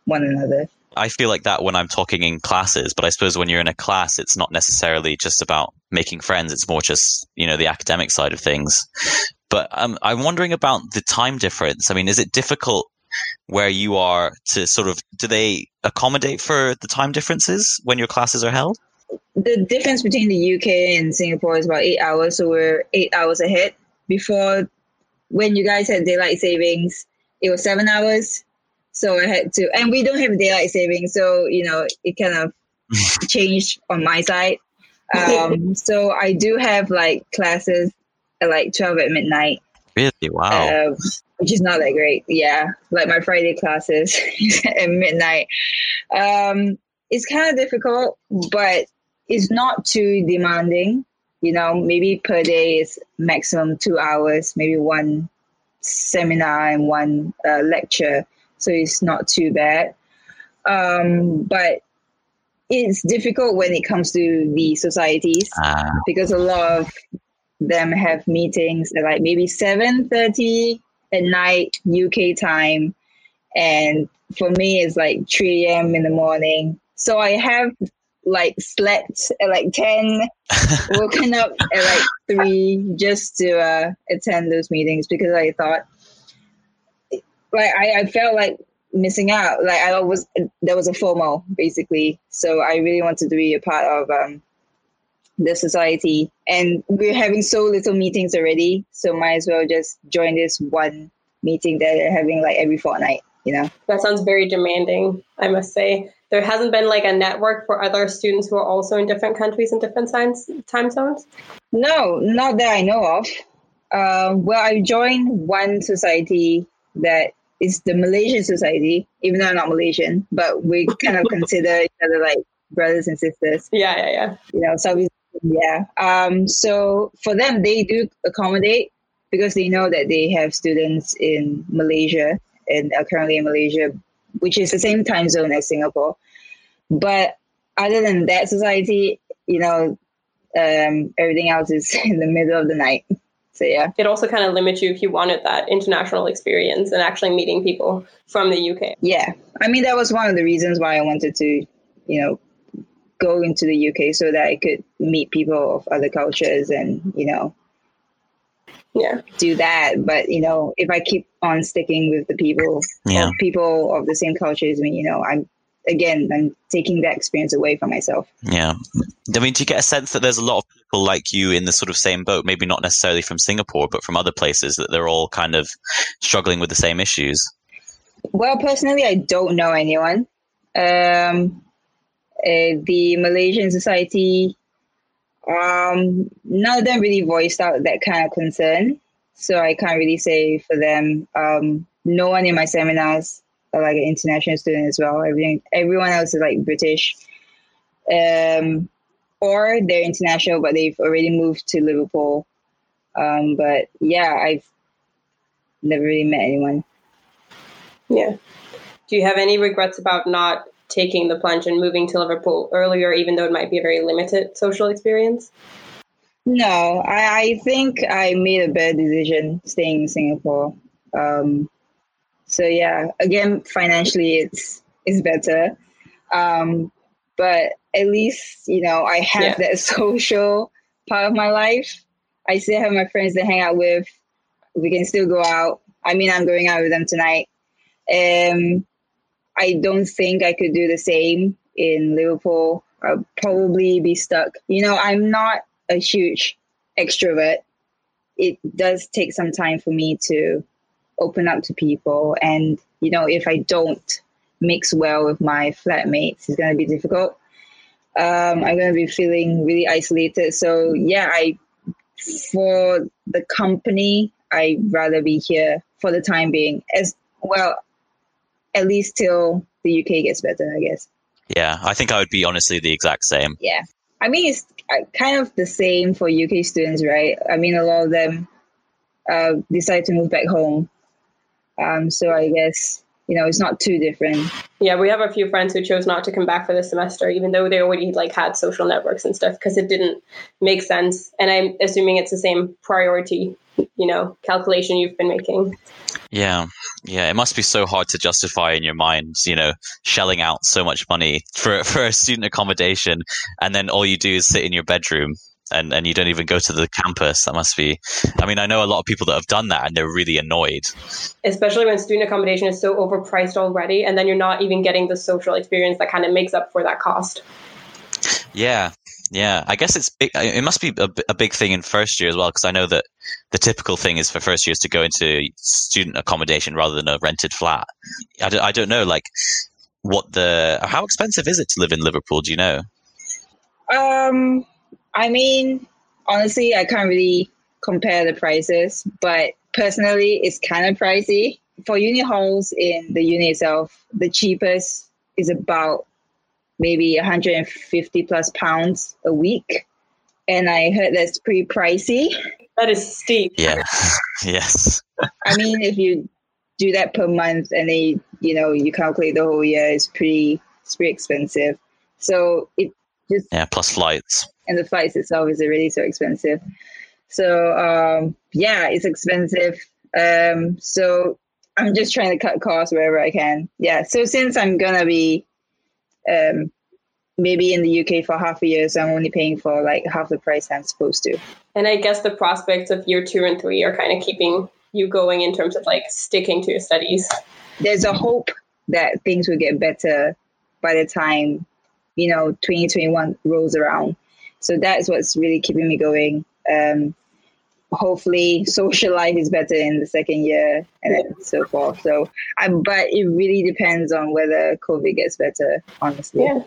one another. I feel like that when I'm talking in classes, but I suppose when you're in a class, it's not necessarily just about making friends. It's more just, you know, the academic side of things. But um, I'm wondering about the time difference. I mean, is it difficult where you are to sort of, do they accommodate for the time differences when your classes are held? The difference between the UK and Singapore is about eight hours. So we're eight hours ahead. Before when you guys had daylight savings, it was seven hours. So I had to, and we don't have daylight savings, so you know it kind of changed on my side. Um, so I do have like classes at like twelve at midnight, Really? Wow. uh, which is not that great. Yeah, like my Friday classes at midnight. Um, it's kind of difficult, but it's not too demanding. You know, maybe per day is maximum two hours, maybe one seminar and one uh, lecture, so it's not too bad. Um, but it's difficult when it comes to the societies Ah, because a lot of them have meetings at like maybe 7.30 at night uk time. And for me it's like 3 a.m in the morning. So i have like slept at like 10 woken up at like 3 just to uh, attend those meetings because i thought like I, I felt like missing out. Like i was there was a fomo basically. So i really wanted to be a part of um, the society. And we're having so little meetings already so might as well just join this one meeting that they're having like every fortnight you know? That sounds very demanding, I must say. There hasn't been like a network for other students who are also in different countries and different times, time zones. no not that i know of. Um, well i joined one society that is the malaysian society even though i'm not malaysian but we kind of consider each other like brothers and sisters Yeah, yeah, yeah. you know, Southeast yeah. Um, so for them, they do accommodate because they know that they have students in Malaysia and are currently in Malaysia, which is the same time zone as Singapore. But other than that society, you know, um, everything else is in the middle of the night. So yeah, It also kind of limits you if you wanted that international experience and actually meeting people from the UK. yeah. I mean, that was one of the reasons why I wanted to, you know, go into the UK so that I could meet people of other cultures and you know Yeah. do that. But you know, if I keep on sticking with the people, Yeah. people of the same culture as me, you know, I'm again, I'm taking that experience away from myself. yeah. I mean, do you get a sense that there's a lot of people like you in the sort of same boat? Maybe not necessarily from Singapore, but from other places that they're all kind of struggling with the same issues. Well, personally, I don't know anyone. Um, uh, the Malaysian society, um, none of them really voiced out that kind of concern. So I can't really say for them. Um, no one in my seminars like an international student as well. Everything, everyone else is like British, um, or they're international, but they've already moved to Liverpool. Um, but yeah, I've never really met anyone. Yeah. Do you have any regrets about not taking the plunge and moving to Liverpool earlier, even though it might be a very limited social experience? No, I, I think I made a bad decision staying in Singapore. Um, so yeah, again, financially it's it's better, um, but at least you know I have Yeah. that social part of my life. I still have my friends to hang out with. We can still go out. I mean, I'm going out with them tonight. Um, I don't think I could do the same in Liverpool. I'll probably be stuck. You know, I'm not a huge extrovert. It does take some time for me to open up to people. And, you know, if I don't mix well with my flatmates, it's going to be difficult. Um, I'm going to be feeling really isolated. So, yeah, I, for the company, I'd rather be here for the time being, as well, at least till the UK gets better, I guess. Yeah, I think I would be honestly the exact same. Yeah. I mean, it's uh, kind of the same for UK students, right? I mean, a lot of them uh, decide to move back home. Um, so I guess, you know, it's not too different. Yeah, we have a few friends who chose not to come back for the semester, even though they already like had social networks and stuff, because it didn't make sense. And I'm assuming it's the same priority, you know, calculation you've been making. Yeah, yeah. It must be so hard to justify in your mind, you know, shelling out so much money for for a student accommodation, and then all you do is sit in your bedroom and and you don't even go to the campus. That must be. I mean, I know a lot of people that have done that, and they're really annoyed. Especially when student accommodation is so overpriced already, and then you're not even getting the social experience that kind of makes up for that cost. Yeah, yeah. I guess it's big, it must be a, a big thing in first year as well because I know that the typical thing is for first years to go into student accommodation rather than a rented flat. I don't, I don't know, like what the how expensive is it to live in Liverpool? Do you know? Um, I mean, honestly, I can't really compare the prices, but personally, it's kind of pricey. For uni halls in the uni itself, the cheapest is about maybe 150 plus pounds a week. And I heard that's pretty pricey. That is steep. Yeah. yes. I mean, if you do that per month and then, you know, you calculate the whole year, it's pretty, it's pretty expensive. So it just. Yeah, plus flights. And the flights itself is already so expensive. So um, yeah, it's expensive. Um, so I'm just trying to cut costs wherever I can. Yeah. So since I'm gonna be um, maybe in the UK for half a year, so I'm only paying for like half the price I'm supposed to. And I guess the prospects of year two and three are kind of keeping you going in terms of like sticking to your studies. There's a hope that things will get better by the time you know 2021 rolls around. So that's what's really keeping me going. Um, hopefully social life is better in the second year and then so forth. So, um, but it really depends on whether COVID gets better, honestly. Yeah.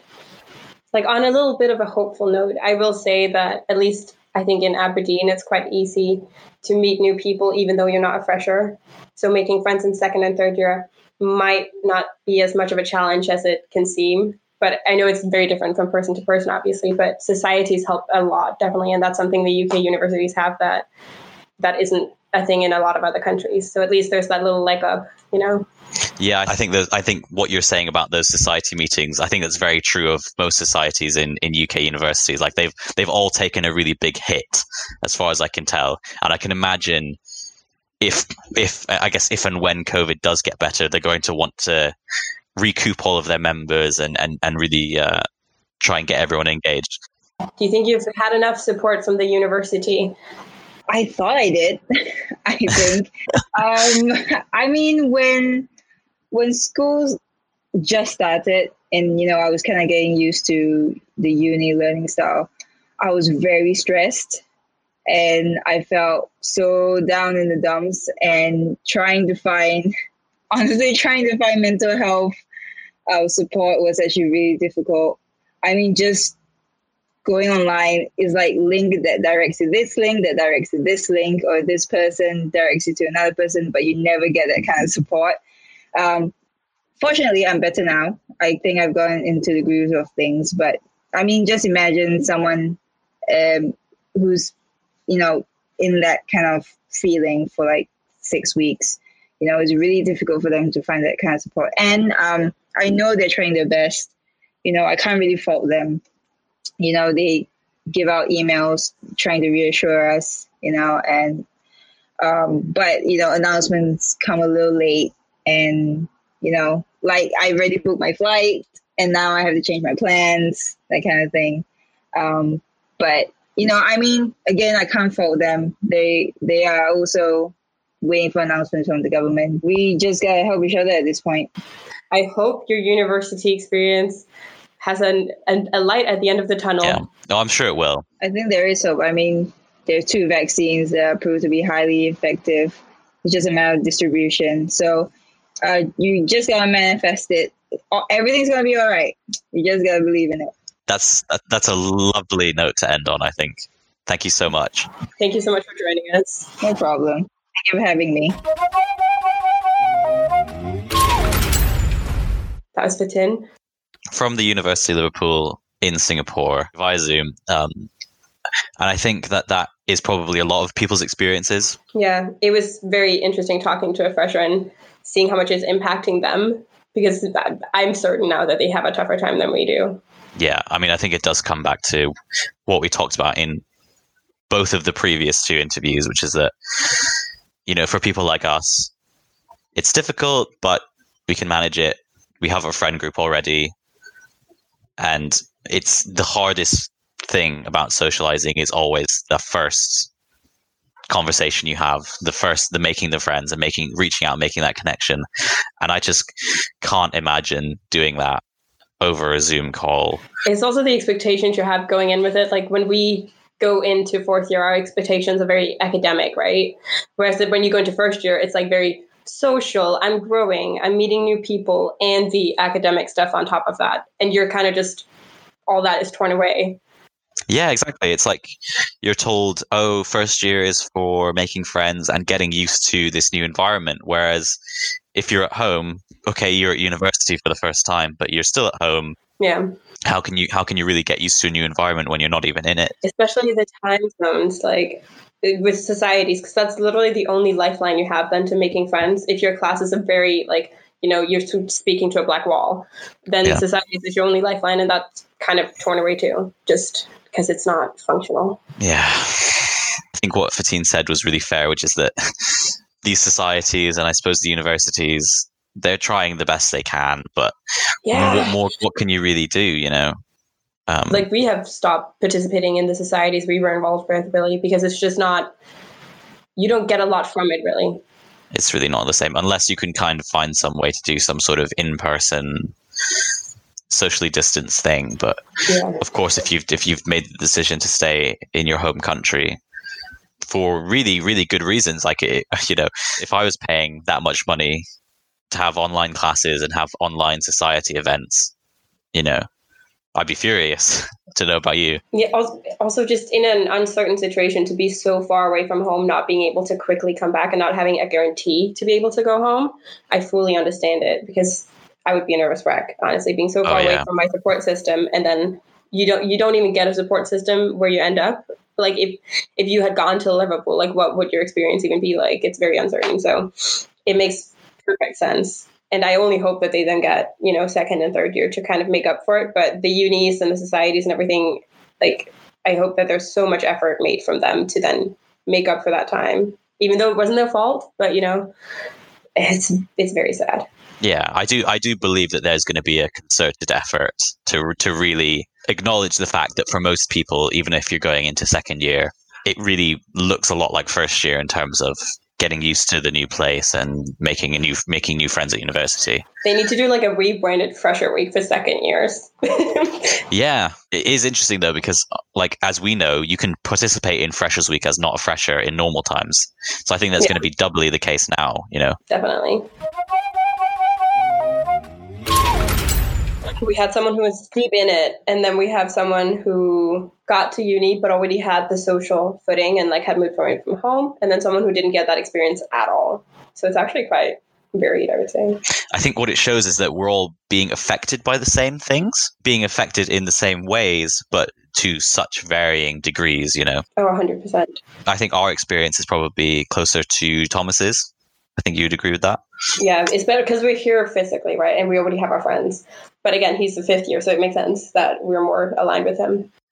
Like on a little bit of a hopeful note, I will say that at least I think in Aberdeen, it's quite easy to meet new people, even though you're not a fresher. So making friends in second and third year might not be as much of a challenge as it can seem but I know it's very different from person to person, obviously. But societies help a lot, definitely, and that's something the UK universities have that that isn't a thing in a lot of other countries. So at least there's that little leg up, you know. Yeah, I think that I think what you're saying about those society meetings, I think that's very true of most societies in, in UK universities. Like they've they've all taken a really big hit, as far as I can tell, and I can imagine if if I guess if and when COVID does get better, they're going to want to recoup all of their members and and and really uh, try and get everyone engaged. Do you think you've had enough support from the university? I thought I did. I think. um, I mean, when when schools just started, and you know, I was kind of getting used to the uni learning style. I was very stressed, and I felt so down in the dumps, and trying to find honestly, trying to find mental health uh, support was actually really difficult. I mean, just going online is like link that directs to this link, that directs to this link, or this person directs you to another person, but you never get that kind of support. Um, fortunately, I'm better now. I think I've gotten into the groove of things, but I mean, just imagine someone um, who's, you know, in that kind of feeling for like six weeks you know, it's really difficult for them to find that kind of support. And um, I know they're trying their best. You know, I can't really fault them. You know, they give out emails trying to reassure us, you know, and um, but you know, announcements come a little late and you know, like I already booked my flight and now I have to change my plans, that kind of thing. Um, but you know, I mean, again, I can't fault them. They they are also waiting for announcements from the government. We just gotta help each other at this point. I hope your university experience has an, an, a light at the end of the tunnel. Yeah, no, I'm sure it will. I think there is hope. I mean, there are two vaccines that are proved to be highly effective. It's just a matter of distribution. So uh, you just gotta manifest it. Everything's gonna be all right. You just gotta believe in it. That's that's a lovely note to end on. I think. Thank you so much. Thank you so much for joining us. No problem. Thank you for having me. That was Fatin. From the University of Liverpool in Singapore via Zoom. Um, and I think that that is probably a lot of people's experiences. Yeah, it was very interesting talking to a fresher and seeing how much is impacting them because I'm certain now that they have a tougher time than we do. Yeah, I mean, I think it does come back to what we talked about in both of the previous two interviews, which is that you know, for people like us, it's difficult, but we can manage it. We have a friend group already. And it's the hardest thing about socializing is always the first conversation you have, the first, the making the friends and making, reaching out, making that connection. And I just can't imagine doing that over a Zoom call. It's also the expectations you have going in with it. Like when we go into fourth year, our expectations are very academic, right? Whereas when you go into first year, it's like very social. I'm growing, I'm meeting new people, and the academic stuff on top of that. And you're kind of just all that is torn away. Yeah, exactly. It's like you're told, oh, first year is for making friends and getting used to this new environment. Whereas if you're at home, okay, you're at university for the first time, but you're still at home. Yeah. How can you how can you really get used to a new environment when you're not even in it? Especially the time zones, like eh, with societies, because that's literally the only lifeline you have then to making friends. If your class is a very like you know you're speaking to a black wall, then Yeah. societies is your only lifeline, and that's kind of torn away too, just because it's not functional. Yeah. I think what Fatin said was really fair, which is that these societies and I suppose the universities, they're trying the best they can, but Yeah. what more what can you really do, you know? Um, like we have stopped participating in the societies we were involved with really because it's just not you don't get a lot from it really it's really not the same unless you can kind of find some way to do some sort of in-person socially distanced thing but yeah of course if you've if you've made the decision to stay in your home country for really really good reasons like it, you know if i was paying that much money to have online classes and have online society events you know i'd be furious to know about you. Yeah also, just in an uncertain situation to be so far away from home not being able to quickly come back and not having a guarantee to be able to go home i fully understand it because i would be a nervous wreck honestly being so Oh, far away from my support system and then you don't you don't even get a support system where you end up. Like if if you had gone to liverpool like what would your experience even be like? It's very uncertain so it makes perfect sense. And i only hope that they then get you know second and third year to kind of make up for it. But the unis and the societies and everything like i hope that there's so much effort made from them to then make up for that time. Even though it wasn't their fault but you know it's it's very sad. Yeah, I do. I do believe that there's going to be a concerted effort to to really acknowledge the fact that for most people, even if you're going into second year, it really looks a lot like first year in terms of getting used to the new place and making a new making new friends at university. they need to do like a rebranded fresher week for second years Yeah, it is interesting though because, like as we know, you can participate in Freshers Week as not a fresher in normal times. So I think that's Yeah. going to be doubly the case now. You know. definitely we had someone who was deep in it and then we have someone who got to uni but already had the social footing and like had moved away from home and then someone who didn't get that experience at all so it's actually quite varied i would say I think what it shows is that we're all being affected by the same things, being affected in the same ways, but to such varying degrees, you know. oh 100% I think our experience is probably closer to Thomas's. I think you'd agree with that. yeah it's better because we're here physically right and we already have our friends but again he's the fifth year so it makes sense that we're more aligned with him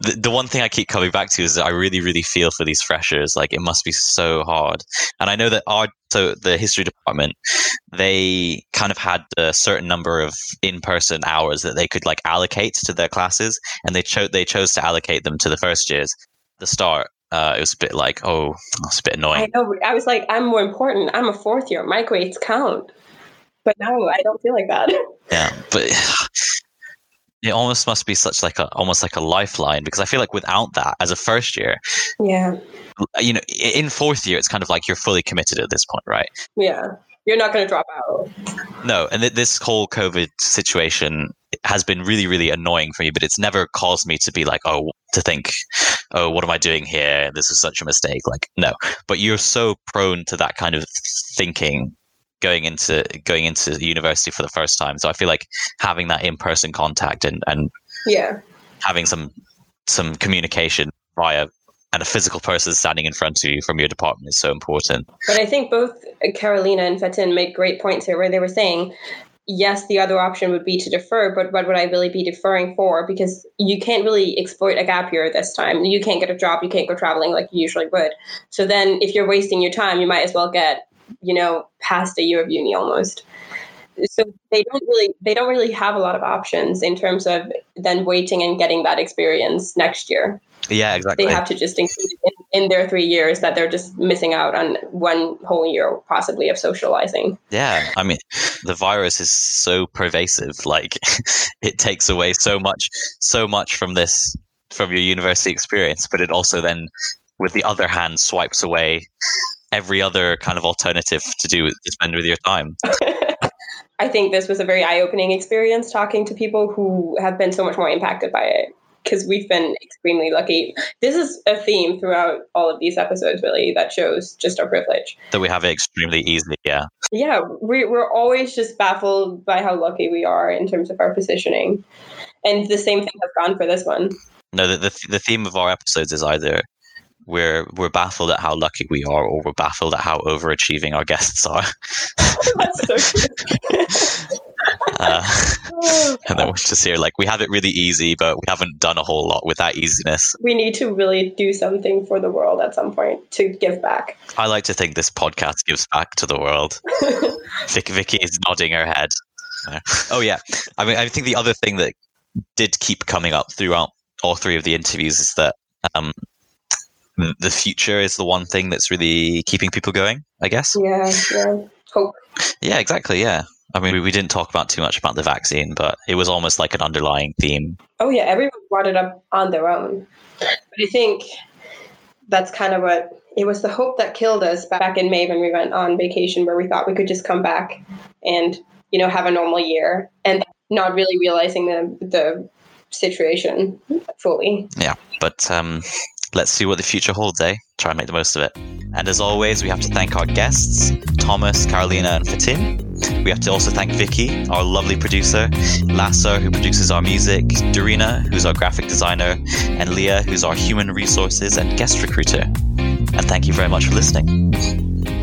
the, the one thing I keep coming back to is that I really, really feel for these freshers. Like it must be so hard. And I know that our so the history department, they kind of had a certain number of in-person hours that they could like allocate to their classes, and they chose they chose to allocate them to the first years. The start, uh, it was a bit like, oh, it's a bit annoying. I know. I was like, I'm more important. I'm a fourth year. My grades count. But no, I don't feel like that. Yeah, but it almost must be such like a almost like a lifeline because I feel like without that, as a first year, Yeah. you know, in fourth year, it's kind of like you're fully committed at this point, right? Yeah. You're not going to drop out. No, and th- this whole COVID situation has been really, really annoying for me, but it's never caused me to be like, oh, to think, oh, what am I doing here? This is such a mistake. Like, no, but you're so prone to that kind of thinking going into going into university for the first time. So I feel like having that in person contact and and Yeah. having some some communication via and a physical person standing in front of you from your department is so important. But I think both Carolina and Fatin made great points here where they were saying, yes, the other option would be to defer, but what would I really be deferring for? Because you can't really exploit a gap year this time. You can't get a job, you can't go traveling like you usually would. So then if you're wasting your time, you might as well get, you know, past a year of uni almost. So they don't really they don't really have a lot of options in terms of then waiting and getting that experience next year Yeah, exactly. they have to just include in, in their three years that they're just missing out on one whole year possibly of socializing. Yeah, I mean, the virus is so pervasive. Like, it takes away so much, so much from this, from your university experience. But it also then, with the other hand, swipes away every other kind of alternative to do to spend with your time. I think this was a very eye-opening experience talking to people who have been so much more impacted by it. Because we've been extremely lucky. This is a theme throughout all of these episodes, really, that shows just our privilege. That we have it extremely easily, yeah. Yeah, we, we're always just baffled by how lucky we are in terms of our positioning. And the same thing has gone for this one. No, the, the, the theme of our episodes is either we're we're baffled at how lucky we are, or we're baffled at how overachieving our guests are. That's so good. uh, and then we're just here like we have it really easy, but we haven't done a whole lot with that easiness. we need to really do something for the world at some point to give back. I like to think this podcast gives back to the world. Vic, Vicky is nodding her head. Uh, Oh yeah, I mean, I think the other thing that did keep coming up throughout all three of the interviews is that um, the future is the one thing that's really keeping people going. I guess. Yeah, yeah. Hope. Yeah, exactly. Yeah. I mean, we, didn't talk about too much about the vaccine, but it was almost like an underlying theme. Oh yeah, everyone brought it up on their own. But I think that's kind of what it was the hope that killed us back in May when we went on vacation where we thought we could just come back and, you know, have a normal year and not really realizing the the situation fully. Yeah, but um, let's see what the future holds, eh? Try and make the most of it. And as always, we have to thank our guests, Thomas, Carolina, and Fatin. We have to also thank Vicky, our lovely producer, Lasser, who produces our music, Dorina, who's our graphic designer, and Leah, who's our human resources and guest recruiter. And thank you very much for listening.